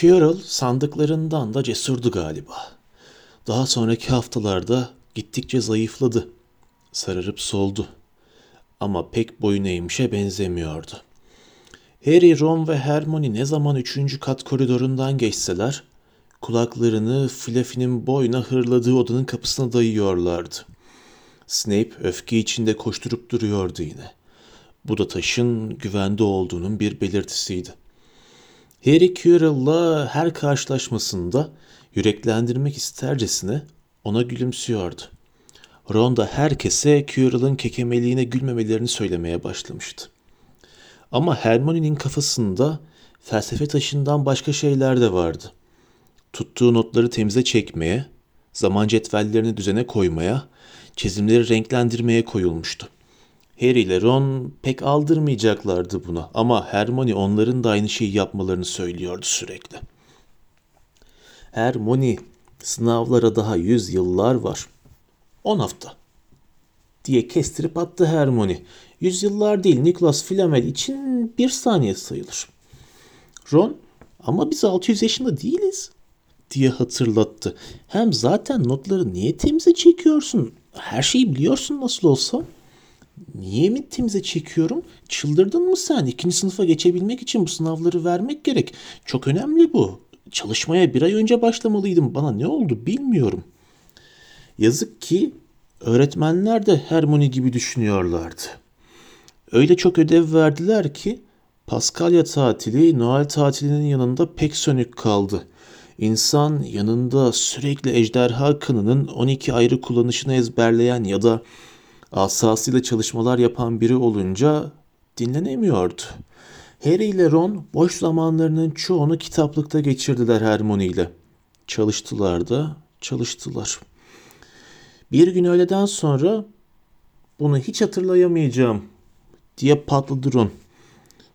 Quirrell sandıklarından da cesurdu galiba. Daha sonraki haftalarda gittikçe zayıfladı. Sararıp soldu. Ama pek boyun eğmişe benzemiyordu. Harry, Ron ve Hermione ne zaman üçüncü kat koridorundan geçseler, kulaklarını Fluffy'nin boyuna hırladığı odanın kapısına dayıyorlardı. Snape öfke içinde koşturup duruyordu yine. Bu da taşın güvende olduğunun bir belirtisiydi. Harry Quirrell'la her karşılaşmasında yüreklendirmek istercesine ona gülümsüyordu. Ron da herkese Quirrell'ın kekemeliğine gülmemelerini söylemeye başlamıştı. Ama Hermione'nin kafasında felsefe taşından başka şeyler de vardı. Tuttuğu notları temize çekmeye, zaman cetvellerini düzene koymaya, çizimleri renklendirmeye koyulmuştu. Harry ile Ron pek aldırmayacaklardı buna ama Hermione onların da aynı şeyi yapmalarını söylüyordu sürekli. Hermione, sınavlara daha yüz yıllar var. On hafta. Diye kestirip attı Hermione. Yüzyıllar değil Nicholas Flamel için bir saniye sayılır. Ron, ama biz 600 yaşında değiliz diye hatırlattı. Hem zaten notları niye temize çekiyorsun? Her şeyi biliyorsun nasıl olsa. Niye mi temize çekiyorum? Çıldırdın mı sen? İkinci sınıfa geçebilmek için bu sınavları vermek gerek. Çok önemli bu. Çalışmaya bir ay önce başlamalıydım. Bana ne oldu bilmiyorum. Yazık ki öğretmenler de Hermione gibi düşünüyorlardı. Öyle çok ödev verdiler ki Paskalya tatili Noel tatilinin yanında pek sönük kaldı. İnsan yanında sürekli ejderha kanının 12 ayrı kullanışını ezberleyen ya da asasıyla çalışmalar yapan biri olunca dinlenemiyordu. Harry ile Ron boş zamanlarının çoğunu kitaplıkta geçirdiler Hermione ile. Çalıştılar da çalıştılar. Bir gün öğleden sonra bunu hiç hatırlayamayacağım diye patladı Ron.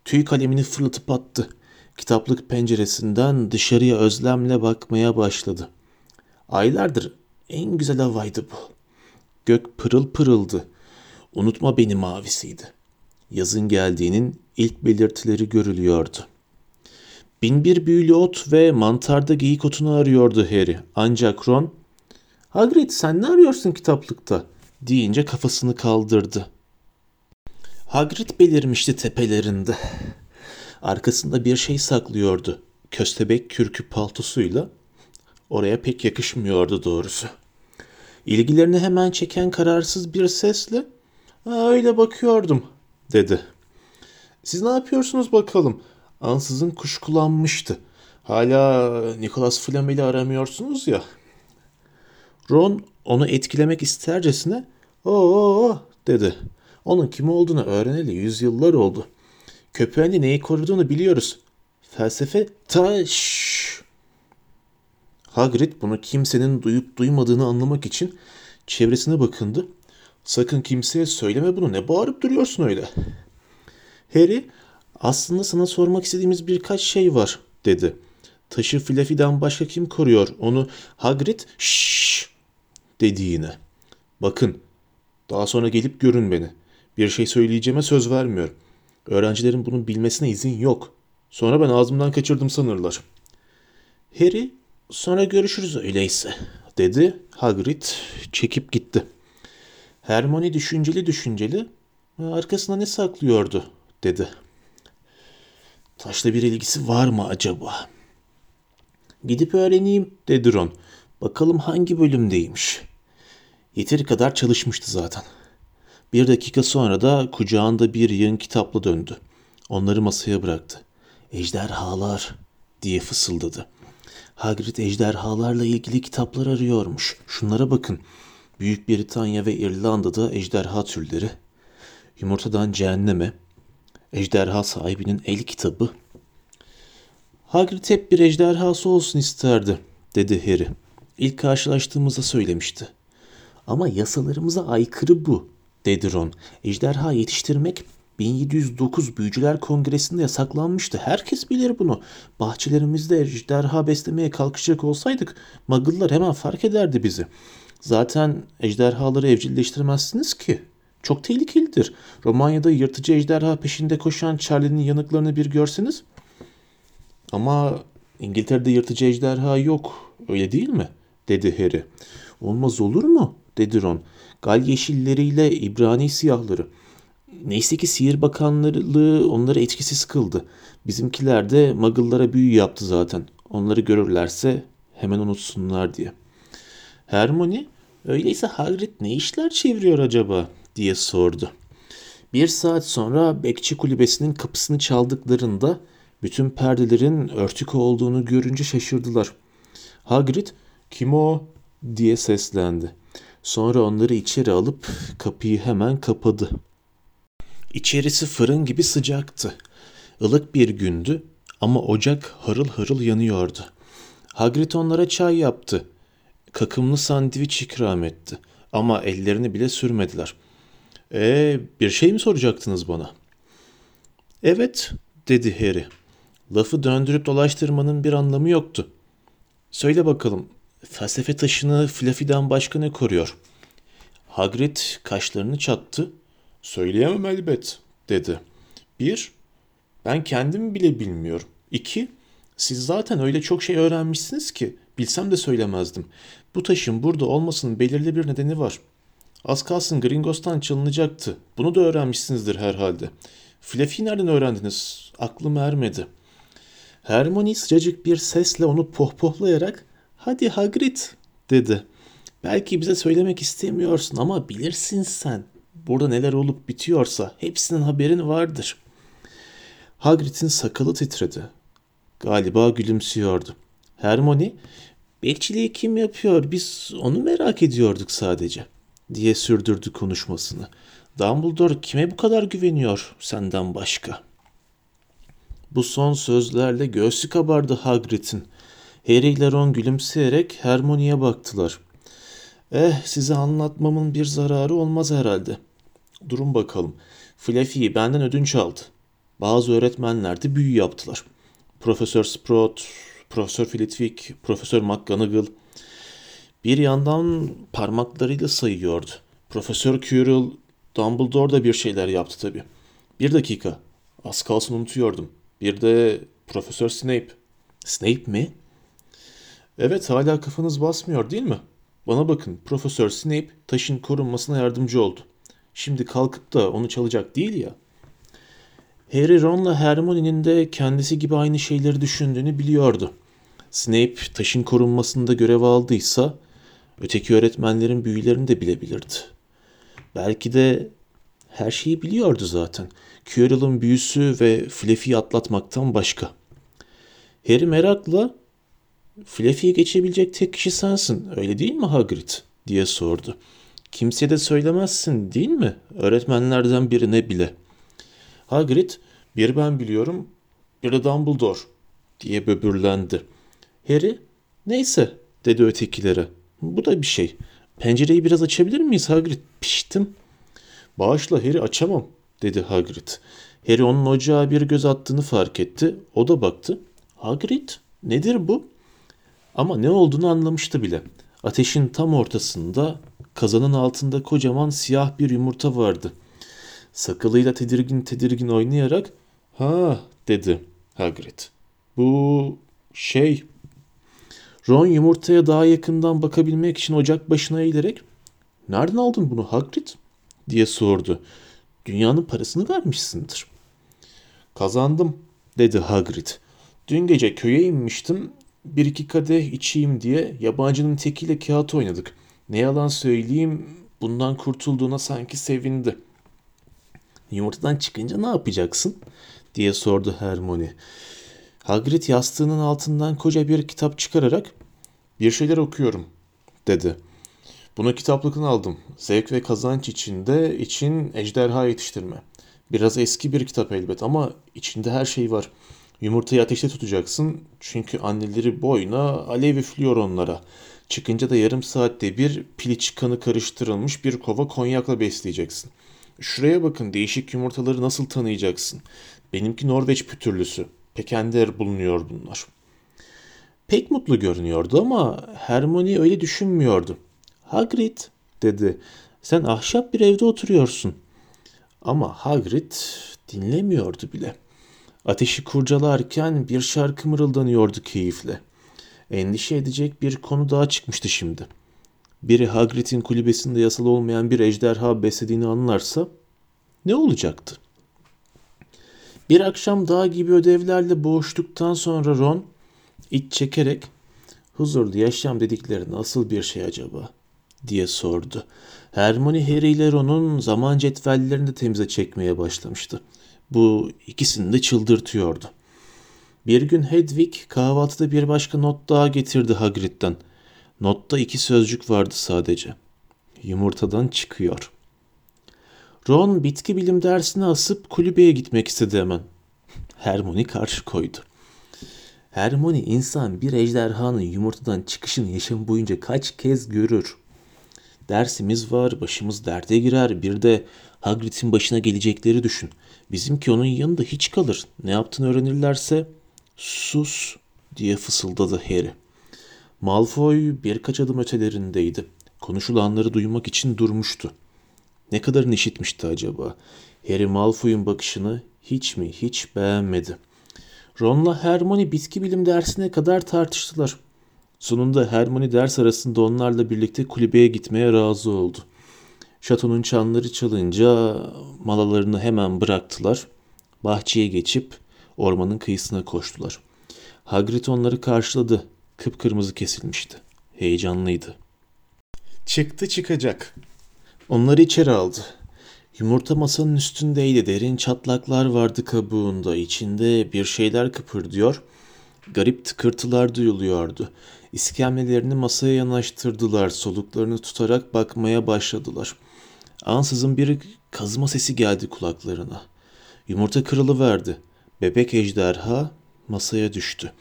Tüy kalemini fırlatıp attı. Kitaplık penceresinden dışarıya özlemle bakmaya başladı. Aylardır en güzel havaydı bu. Gök pırıl pırıldı. Unutma beni mavisiydi. Yazın geldiğinin ilk belirtileri görülüyordu. Binbir büyülü ot ve mantarda geyik otunu arıyordu Harry. Ancak Ron, Hagrid sen ne arıyorsun kitaplıkta? deyince kafasını kaldırdı. Hagrid belirmişti tepelerinde. Arkasında bir şey saklıyordu. Köstebek kürkü paltosuyla. Oraya pek yakışmıyordu doğrusu. İlgilerini hemen çeken kararsız bir sesle öyle bakıyordum dedi. Siz ne yapıyorsunuz bakalım? Ansızın kuşkulanmıştı. Hala Nicholas Flamel'i aramıyorsunuz ya. Ron onu etkilemek istercesine o dedi. Onun kim olduğunu öğreneli yüzyıllar oldu. Köpeğin neyi koruduğunu biliyoruz. Felsefe taş. Hagrid bunu kimsenin duyup duymadığını anlamak için çevresine bakındı. Sakın kimseye söyleme bunu ne bağırıp duruyorsun öyle. Harry aslında sana sormak istediğimiz birkaç şey var dedi. Taşı Fluffy'den başka kim koruyor? Onu Hagrid şşş dedi yine. Bakın daha sonra gelip görün beni. Bir şey söyleyeceğime söz vermiyorum. Öğrencilerin bunun bilmesine izin yok. Sonra ben ağzımdan kaçırdım sanırlar. Harry sonra görüşürüz öyleyse dedi. Hagrid çekip gitti. Hermione düşünceli düşünceli arkasına ne saklıyordu dedi. Taşla bir ilgisi var mı acaba? Gidip öğreneyim dedi Ron. Bakalım hangi bölümdeymiş. Yeteri kadar çalışmıştı zaten. Bir dakika sonra da kucağında bir yığın kitapla döndü. Onları masaya bıraktı. Ejderhalar diye fısıldadı. Hagrid ejderhalarla ilgili kitaplar arıyormuş. Şunlara bakın. Büyük Britanya ve İrlanda'da ejderha türleri. Yumurtadan cehenneme. Ejderha sahibinin el kitabı. Hagrid hep bir ejderhası olsun isterdi, dedi Harry. İlk karşılaştığımızda söylemişti. Ama yasalarımıza aykırı bu, dedi Ron. Ejderha yetiştirmek 1709 Büyücüler Kongresi'nde yasaklanmıştı. Herkes bilir bunu. Bahçelerimizde ejderha beslemeye kalkacak olsaydık Muggle'lar hemen fark ederdi bizi. Zaten ejderhaları evcilleştirmezsiniz ki. Çok tehlikelidir. Romanya'da yırtıcı ejderha peşinde koşan Charlie'nin yanıklarını bir görseniz. Ama İngiltere'de yırtıcı ejderha yok, öyle değil mi? dedi Harry. Olmaz olur mu? dedi Ron. Gal yeşilleriyle İbrani siyahları. Neyse ki sihir bakanlığı onları etkisiz kıldı. Bizimkiler de Muggle'lara büyü yaptı zaten. Onları görürlerse hemen unutsunlar diye. Hermione, öyleyse Hagrid ne işler çeviriyor acaba diye sordu. Bir saat sonra bekçi kulübesinin kapısını çaldıklarında bütün perdelerin örtük olduğunu görünce şaşırdılar. Hagrid, kim o diye seslendi. Sonra onları içeri alıp kapıyı hemen kapadı. İçerisi fırın gibi sıcaktı. Ilık bir gündü ama ocak harıl harıl yanıyordu. Hagrid onlara çay yaptı. Kakımlı sandviç ikram etti. Ama ellerini bile sürmediler. Ee, bir şey mi soracaktınız bana? Evet, dedi Harry. Lafı döndürüp dolaştırmanın bir anlamı yoktu. Söyle bakalım, felsefe taşını Fluffy'den başka ne koruyor? Hagrid kaşlarını çattı. Söyleyemem elbet, dedi. Bir, ben kendim bile bilmiyorum. İki, siz zaten öyle çok şey öğrenmişsiniz ki bilsem de söylemezdim. Bu taşın burada olmasının belirli bir nedeni var. Az kalsın Gringos'tan çalınacaktı. Bunu da öğrenmişsinizdir herhalde. Fluffy'yi nereden öğrendiniz? Aklım ermedi. Hermione sıcacık bir sesle onu pohpohlayarak ''Hadi Hagrid'' dedi. ''Belki bize söylemek istemiyorsun ama bilirsin sen. Burada neler olup bitiyorsa hepsinin haberin vardır.'' Hagrid'in sakalı titredi. Galiba gülümsüyordu. Hermione, bekçiliği kim yapıyor biz onu merak ediyorduk sadece diye sürdürdü konuşmasını. Dumbledore kime bu kadar güveniyor senden başka? Bu son sözlerle göğsü kabardı Hagrid'in. Harry ile Ron gülümseyerek Hermione'ye baktılar. Eh size anlatmamın bir zararı olmaz herhalde. Durun bakalım. Fluffy'yi benden ödünç aldı. Bazı öğretmenler de büyü yaptılar. Profesör Sprout, Profesör Flitwick, Profesör McGonagall. Bir yandan parmaklarıyla sayıyordu. Profesör Quirrell, Dumbledore da bir şeyler yaptı tabii. Bir dakika. Az kalsın unutuyordum. Bir de Profesör Snape. Snape mi? Evet hala kafanız basmıyor değil mi? Bana bakın Profesör Snape taşın korunmasına yardımcı oldu. Şimdi kalkıp da onu çalacak değil ya. Harry Ron'la Hermione'nin de kendisi gibi aynı şeyleri düşündüğünü biliyordu. Snape taşın korunmasında görev aldıysa öteki öğretmenlerin büyülerini de bilebilirdi. Belki de her şeyi biliyordu zaten. Quirrell'ın büyüsü ve Fluffy'yi atlatmaktan başka. Harry merakla Fluffy'yi geçebilecek tek kişi sensin öyle değil mi Hagrid diye sordu. Kimseye de söylemezsin değil mi? Öğretmenlerden birine bile. Hagrid bir ben biliyorum bir de Dumbledore diye böbürlendi. Harry neyse dedi ötekilere. Bu da bir şey. Pencereyi biraz açabilir miyiz Hagrid? Piştim. Bağışla Harry açamam dedi Hagrid. Harry onun ocağa bir göz attığını fark etti. O da baktı. Hagrid nedir bu? Ama ne olduğunu anlamıştı bile. Ateşin tam ortasında kazanın altında kocaman siyah bir yumurta vardı. Sakalıyla tedirgin tedirgin oynayarak ha dedi Hagrid. Bu şey Ron yumurtaya daha yakından bakabilmek için ocak başına eğilerek ''Nereden aldın bunu Hagrid?'' diye sordu. ''Dünyanın parasını vermişsindir.'' ''Kazandım.'' dedi Hagrid. ''Dün gece köye inmiştim. Bir iki kadeh içeyim diye yabancının tekiyle kağıt oynadık. Ne yalan söyleyeyim bundan kurtulduğuna sanki sevindi.'' ''Yumurtadan çıkınca ne yapacaksın?'' diye sordu Hermione. Hagrid yastığının altından koca bir kitap çıkararak bir şeyler okuyorum dedi. Bunu kitaplıktan aldım. Zevk ve kazanç içinde için ejderha yetiştirme. Biraz eski bir kitap elbet ama içinde her şey var. Yumurtayı ateşte tutacaksın çünkü anneleri boyuna alev üflüyor onlara. Çıkınca da yarım saatte bir piliç kanı karıştırılmış bir kova konyakla besleyeceksin. Şuraya bakın değişik yumurtaları nasıl tanıyacaksın. Benimki Norveç pütürlüsü. Pekender bulunuyor bunlar. Pek mutlu görünüyordu ama Hermione öyle düşünmüyordu. Hagrid dedi. Sen ahşap bir evde oturuyorsun. Ama Hagrid dinlemiyordu bile. Ateşi kurcalarken bir şarkı mırıldanıyordu keyifle. Endişe edecek bir konu daha çıkmıştı şimdi. Biri Hagrid'in kulübesinde yasal olmayan bir ejderha beslediğini anlarsa ne olacaktı? Bir akşam dağ gibi ödevlerle boğuştuktan sonra Ron iç çekerek huzurlu yaşam dedikleri nasıl bir şey acaba diye sordu. Hermione Harry ile Ron'un zaman cetvellerini de temize çekmeye başlamıştı. Bu ikisini de çıldırtıyordu. Bir gün Hedwig kahvaltıda bir başka not daha getirdi Hagrid'den. Notta iki sözcük vardı sadece. Yumurtadan çıkıyor. Ron bitki bilim dersini asıp kulübeye gitmek istedi hemen. Hermione karşı koydu. Hermione insan bir ejderhanın yumurtadan çıkışını yaşam boyunca kaç kez görür. Dersimiz var, başımız derde girer. Bir de Hagrid'in başına gelecekleri düşün. Bizimki onun yanında hiç kalır. Ne yaptığını öğrenirlerse sus diye fısıldadı Harry. Malfoy birkaç adım ötelerindeydi. Konuşulanları duymak için durmuştu. Ne kadarını işitmişti acaba? Harry Malfoy'un bakışını hiç mi hiç beğenmedi. Ron'la Hermione bitki bilim dersine kadar tartıştılar. Sonunda Hermione ders arasında onlarla birlikte kulübeye gitmeye razı oldu. Şatonun çanları çalınca malalarını hemen bıraktılar. Bahçeye geçip ormanın kıyısına koştular. Hagrid onları karşıladı. Kıpkırmızı kesilmişti. Heyecanlıydı. Çıktı çıkacak. Onları içeri aldı. Yumurta masanın üstündeydi. Derin çatlaklar vardı kabuğunda. İçinde bir şeyler kıpırdıyor. Garip tıkırtılar duyuluyordu. İskemlelerini masaya yanaştırdılar. Soluklarını tutarak bakmaya başladılar. Ansızın bir kazma sesi geldi kulaklarına. Yumurta kırılıverdi. Bebek ejderha masaya düştü.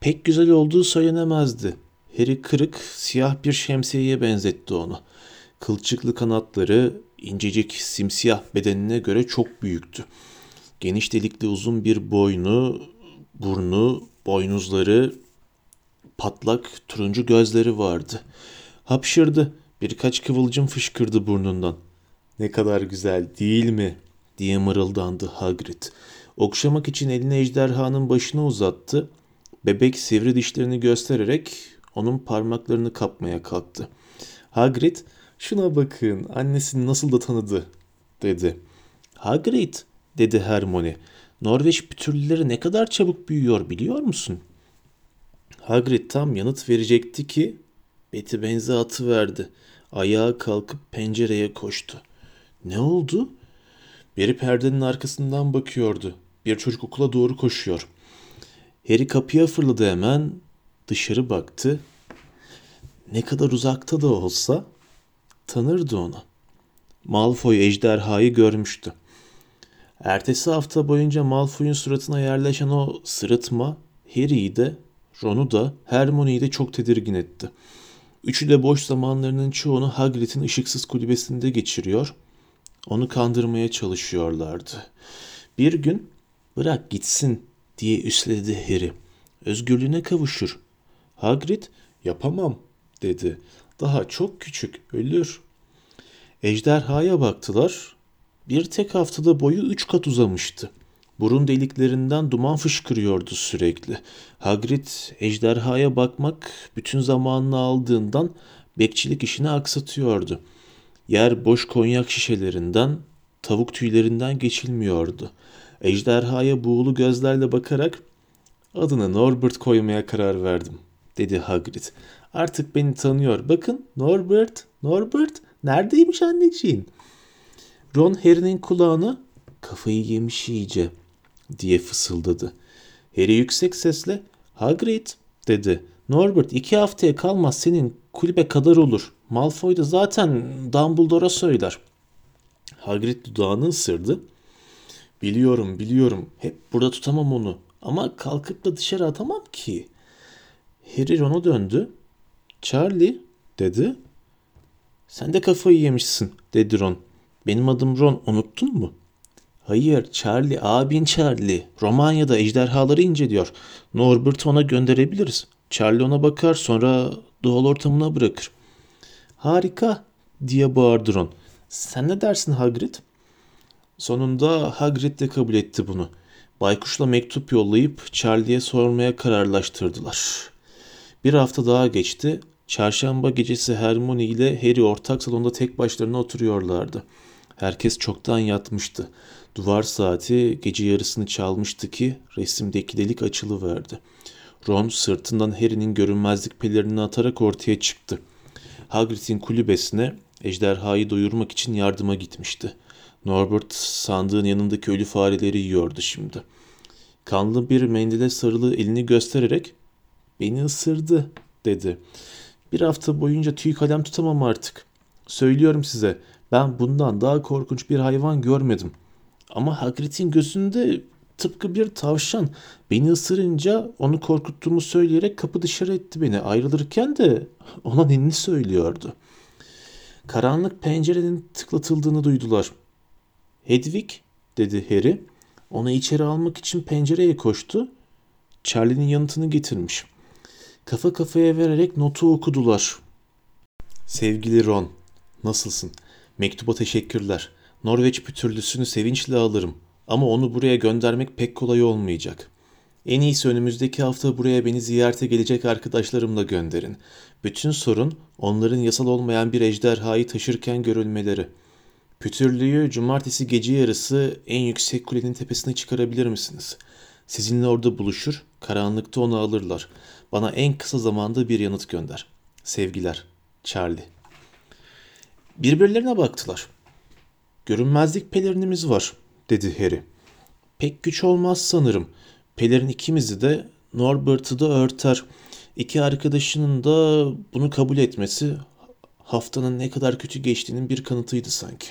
Pek güzel olduğu söylenemezdi. Harry kırık, siyah bir şemsiyeye benzetti onu. Kılçıklı kanatları incecik simsiyah bedenine göre çok büyüktü. Geniş delikli uzun bir boynu, burnu, boynuzları, patlak turuncu gözleri vardı. Hapşırdı. Birkaç kıvılcım fışkırdı burnundan. Ne kadar güzel değil mi? diye mırıldandı Hagrid. Okşamak için elini ejderhanın başına uzattı. Bebek sivri dişlerini göstererek onun parmaklarını kapmaya kalktı. Hagrid, şuna bakın annesini nasıl da tanıdı dedi. Hagrid dedi Hermione. Norveç pütürlüleri ne kadar çabuk büyüyor biliyor musun? Hagrid tam yanıt verecekti ki Betty benze atı verdi. Ayağa kalkıp pencereye koştu. Ne oldu? Biri perdenin arkasından bakıyordu. Bir çocuk okula doğru koşuyor. Harry kapıya fırladı hemen. Dışarı baktı. Ne kadar uzakta da olsa tanırdı onu. Malfoy ejderhayı görmüştü. Ertesi hafta boyunca Malfoy'un suratına yerleşen o sırıtma Harry'i de Ron'u da Hermione'yi de çok tedirgin etti. Üçü de boş zamanlarının çoğunu Hagrid'in ışıksız kulübesinde geçiriyor. Onu kandırmaya çalışıyorlardı. Bir gün bırak gitsin diye üstledi Harry. Özgürlüğüne kavuşur. Hagrid yapamam dedi. Daha çok küçük ölür. Ejderhaya baktılar. Bir tek haftada boyu üç kat uzamıştı. Burun deliklerinden duman fışkırıyordu sürekli. Hagrid ejderhaya bakmak bütün zamanını aldığından bekçilik işini aksatıyordu. Yer boş konyak şişelerinden, tavuk tüylerinden geçilmiyordu. Ejderhaya buğulu gözlerle bakarak adını Norbert koymaya karar verdim, dedi Hagrid. Artık beni tanıyor. Bakın Norbert, Norbert neredeymiş anneciğin? Ron Harry'nin kulağına kafayı yemiş iyice diye fısıldadı. Harry yüksek sesle Hagrid dedi. Norbert iki haftaya kalmaz senin kulübe kadar olur. Malfoy da zaten Dumbledore'a söyler. Hagrid dudağını ısırdı. Biliyorum biliyorum hep burada tutamam onu ama kalkıp da dışarı atamam ki. Harry Ron'a döndü. Charlie dedi. Sen de kafayı yemişsin dedi Ron. Benim adım Ron unuttun mu? Hayır Charlie abin Charlie. Romanya'da ejderhaları inceliyor. Norbert'ı ona gönderebiliriz. Charlie ona bakar sonra doğal ortamına bırakır. Harika diye bağırdı Ron. Sen ne dersin Hagrid? Sonunda Hagrid de kabul etti bunu. Baykuş'la mektup yollayıp Charlie'ye sormaya kararlaştırdılar. Bir hafta daha geçti. Çarşamba gecesi Hermione ile Harry ortak salonda tek başlarına oturuyorlardı. Herkes çoktan yatmıştı. Duvar saati gece yarısını çalmıştı ki resimdeki delik açılıverdi. Ron sırtından Harry'nin görünmezlik pelerini atarak ortaya çıktı. Hagrid'in kulübesine ejderhayı doyurmak için yardıma gitmişti. Norbert sandığın yanındaki ölü fareleri yiyordu şimdi. Kanlı bir mendile sarılı elini göstererek ''Beni ısırdı'' dedi. ''Bir hafta boyunca tüy kalem tutamam artık. Söylüyorum size ben bundan daha korkunç bir hayvan görmedim. Ama Hagrid'in gözünde tıpkı bir tavşan. Beni ısırınca onu korkuttuğumu söyleyerek kapı dışarı etti beni. Ayrılırken de ona ninni söylüyordu. Karanlık pencerenin tıklatıldığını duydular. Hedwig dedi Harry. Onu içeri almak için pencereye koştu. Charlie'nin yanıtını getirmiş. Kafa kafaya vererek notu okudular. Sevgili Ron, nasılsın? Mektuba teşekkürler. Norveç pütürlüsünü sevinçle alırım. Ama onu buraya göndermek pek kolay olmayacak. En iyisi önümüzdeki hafta buraya beni ziyarete gelecek arkadaşlarımla gönderin. Bütün sorun onların yasal olmayan bir ejderhayı taşırken görülmeleri. Pütürlüğü cumartesi gece yarısı en yüksek kulenin tepesine çıkarabilir misiniz? Sizinle orada buluşur, karanlıkta onu alırlar. Bana en kısa zamanda bir yanıt gönder. Sevgiler, Charlie. Birbirlerine baktılar. Görünmezlik pelerinimiz var, dedi Harry. Pek güç olmaz sanırım. Pelerin ikimizi de Norbert'ı da örter. İki arkadaşının da bunu kabul etmesi haftanın ne kadar kötü geçtiğinin bir kanıtıydı sanki.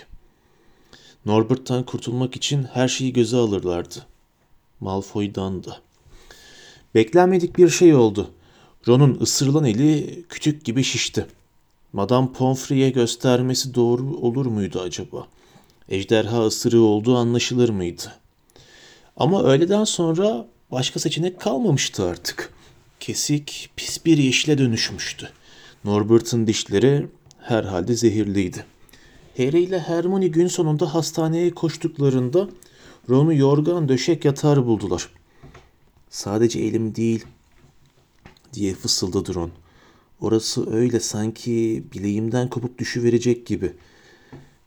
Norbert'tan kurtulmak için her şeyi göze alırlardı. Malfoy'dan da. Beklenmedik bir şey oldu. Ron'un ısırılan eli küçük gibi şişti. Madame Pomfrey'e göstermesi doğru olur muydu acaba? Ejderha ısırığı olduğu anlaşılır mıydı? Ama öğleden sonra başka seçenek kalmamıştı artık. Kesik, pis bir yeşile dönüşmüştü. Norbert'ın dişleri herhalde zehirliydi. Harry ile Hermione gün sonunda hastaneye koştuklarında Ron'u yorgan döşek yatar buldular. Sadece elim değil diye fısıldadı Ron. Orası öyle sanki bileğimden kopup düşüverecek gibi.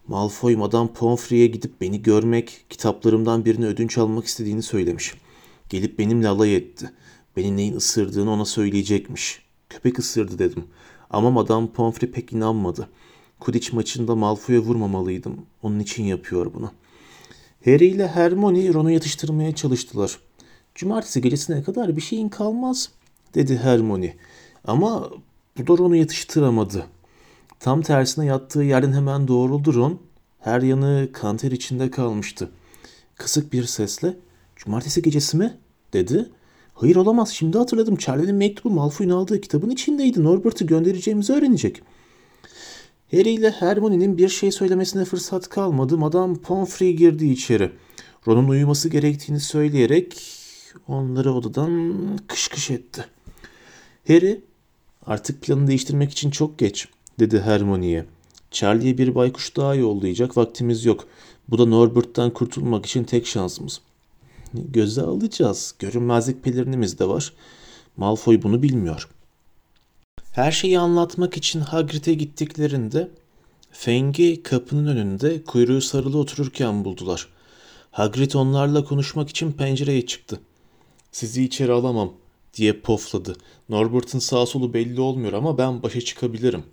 Malfoy Madame Pomfrey'e gidip beni görmek, kitaplarımdan birini ödünç almak istediğini söylemiş. Gelip benimle alay etti. Beni neyin ısırdığını ona söyleyecekmiş. Köpek ısırdı dedim. Ama Madame Pomfrey pek inanmadı. Quidditch maçında Malfoy'a vurmamalıydım. Onun için yapıyor bunu. Harry ile Hermione Ron'u yatıştırmaya çalıştılar. Cumartesi gecesine kadar bir şeyin kalmaz, dedi Hermione. Ama bu da Ron'u yatıştıramadı. Tam tersine yattığı yerden hemen doğruldu Ron. Her yanı kanter içinde kalmıştı. Kısık bir sesle ''Cumartesi gecesi mi?'' dedi. ''Hayır olamaz şimdi hatırladım. Charlie'nin mektubu Malfoy'un aldığı kitabın içindeydi. Norbert'ı göndereceğimizi öğrenecek.'' Harry ile Hermione'nin bir şey söylemesine fırsat kalmadı. Madame Pomfrey girdi içeri. Ron'un uyuması gerektiğini söyleyerek onları odadan kış kış etti. Harry artık planı değiştirmek için çok geç dedi Hermione'ye. Charlie'ye bir baykuş daha yollayacak vaktimiz yok. Bu da Norbert'tan kurtulmak için tek şansımız. Göze alacağız. Görünmezlik pelerinimiz de var. Malfoy bunu bilmiyor. Her şeyi anlatmak için Hagrid'e gittiklerinde Feng'i kapının önünde kuyruğu sarılı otururken buldular. Hagrid onlarla konuşmak için pencereye çıktı. Sizi içeri alamam diye pofladı. Norbert'ın sağ solu belli olmuyor ama ben başa çıkabilirim.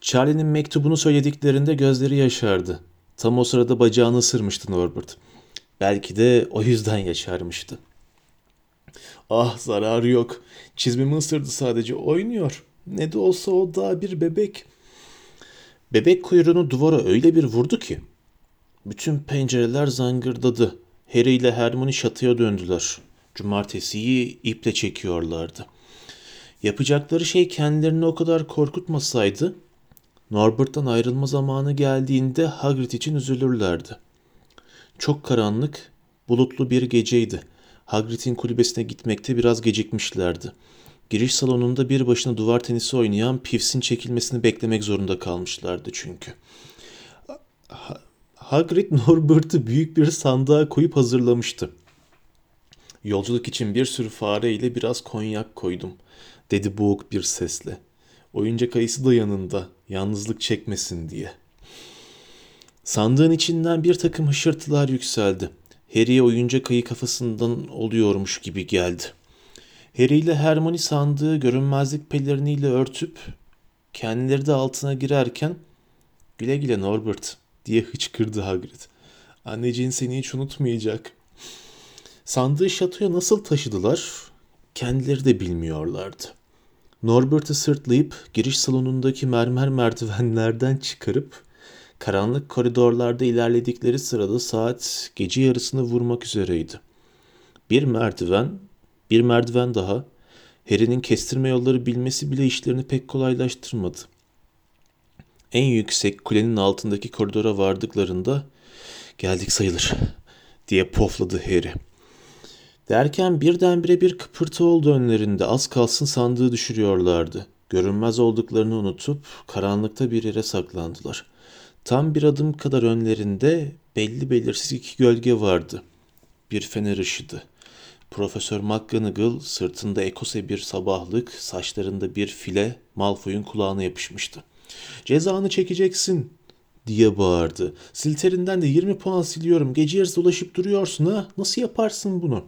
Charlie'nin mektubunu söylediklerinde gözleri yaşardı. Tam o sırada bacağını ısırmıştı Norbert. Belki de o yüzden yaşarmıştı. Ah zararı yok. Çizmemi ısırdı sadece oynuyor. Ne de olsa o daha bir bebek. Bebek kuyruğunu duvara öyle bir vurdu ki. Bütün pencereler zangırdadı. Harry ile Hermione şatıya döndüler. Cumartesiyi iple çekiyorlardı. Yapacakları şey kendilerini o kadar korkutmasaydı, Norbert'tan ayrılma zamanı geldiğinde Hagrid için üzülürlerdi. Çok karanlık, bulutlu bir geceydi. Hagrid'in kulübesine gitmekte biraz gecikmişlerdi. Giriş salonunda bir başına duvar tenisi oynayan Pivs'in çekilmesini beklemek zorunda kalmışlardı çünkü. Hagrid Norbert'ı büyük bir sandığa koyup hazırlamıştı. Yolculuk için bir sürü fare ile biraz konyak koydum, dedi boğuk bir sesle. Oyuncak ayısı da yanında, yalnızlık çekmesin diye. Sandığın içinden bir takım hışırtılar yükseldi. Harry'e oyuncak ayı kafasından oluyormuş gibi geldi. Harry ile Hermione sandığı görünmezlik peleriniyle örtüp kendileri de altına girerken güle güle Norbert diye hıçkırdı Hagrid. Anneciğin seni hiç unutmayacak. Sandığı şatoya nasıl taşıdılar kendileri de bilmiyorlardı. Norbert'ı sırtlayıp giriş salonundaki mermer merdivenlerden çıkarıp karanlık koridorlarda ilerledikleri sırada saat gece yarısını vurmak üzereydi. Bir merdiven, bir merdiven daha, Harry'nin kestirme yolları bilmesi bile işlerini pek kolaylaştırmadı. En yüksek kulenin altındaki koridora vardıklarında geldik sayılır diye pofladı Harry. Derken birdenbire bir kıpırtı oldu önlerinde. Az kalsın sandığı düşürüyorlardı. Görünmez olduklarını unutup karanlıkta bir yere saklandılar. Tam bir adım kadar önlerinde belli belirsiz iki gölge vardı. Bir fener ışıdı. Profesör McGonagall sırtında ekose bir sabahlık, saçlarında bir file Malfoy'un kulağına yapışmıştı. Cezanı çekeceksin diye bağırdı. Silterinden de 20 puan siliyorum. Gece yarısı dolaşıp duruyorsun ha. Nasıl yaparsın bunu?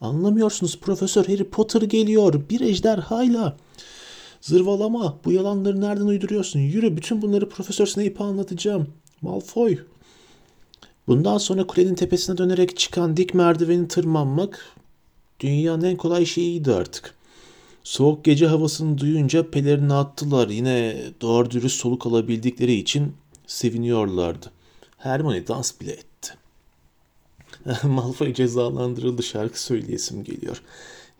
Anlamıyorsunuz Profesör Harry Potter geliyor. Bir ejderhayla. Zırvalama. Bu yalanları nereden uyduruyorsun? Yürü bütün bunları Profesör Snape'e anlatacağım. Malfoy. Bundan sonra kulenin tepesine dönerek çıkan dik merdiveni tırmanmak dünyanın en kolay şeyiydi artık. Soğuk gece havasını duyunca pelerini attılar. Yine doğru dürüst soluk alabildikleri için seviniyorlardı. Hermione dans bile etti. Malfoy cezalandırıldı şarkı söyleyesim geliyor.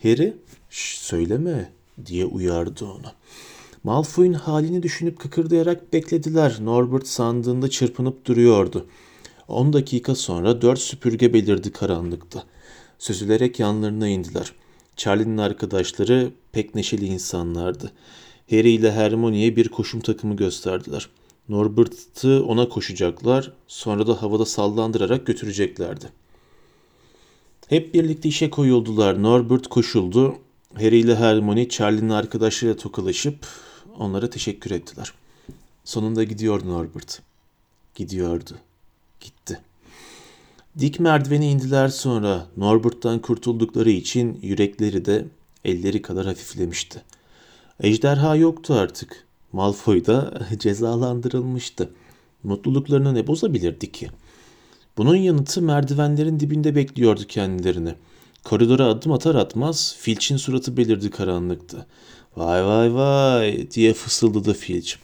Harry, söyleme diye uyardı onu. Malfoy'un halini düşünüp kıkırdayarak beklediler. Norbert sandığında çırpınıp duruyordu. On dakika sonra dört süpürge belirdi karanlıkta. Süzülerek yanlarına indiler. Charlie'nin arkadaşları pek neşeli insanlardı. Harry ile Hermione'ye bir koşum takımı gösterdiler. Norbert'ı ona koşacaklar, sonra da havada sallandırarak götüreceklerdi. Hep birlikte işe koyuldular. Norbert koşuldu. Harry ile Hermione Charlie'nin arkadaşlarıyla tokalaşıp onlara teşekkür ettiler. Sonunda gidiyordu Norbert. Gidiyordu. Gitti. Dik merdiveni indiler sonra Norbert'tan kurtuldukları için yürekleri de elleri kadar hafiflemişti. Ejderha yoktu artık. Malfoy da cezalandırılmıştı. Mutluluklarını ne bozabilirdi ki? Bunun yanıtı merdivenlerin dibinde bekliyordu kendilerini. Koridora adım atar atmaz Filch'in suratı belirdi karanlıkta. Vay vay vay diye fısıldadı Filch.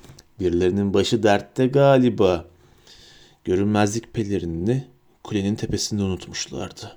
Birilerinin başı dertte galiba. Görünmezlik pelerini kulenin tepesinde unutmuşlardı.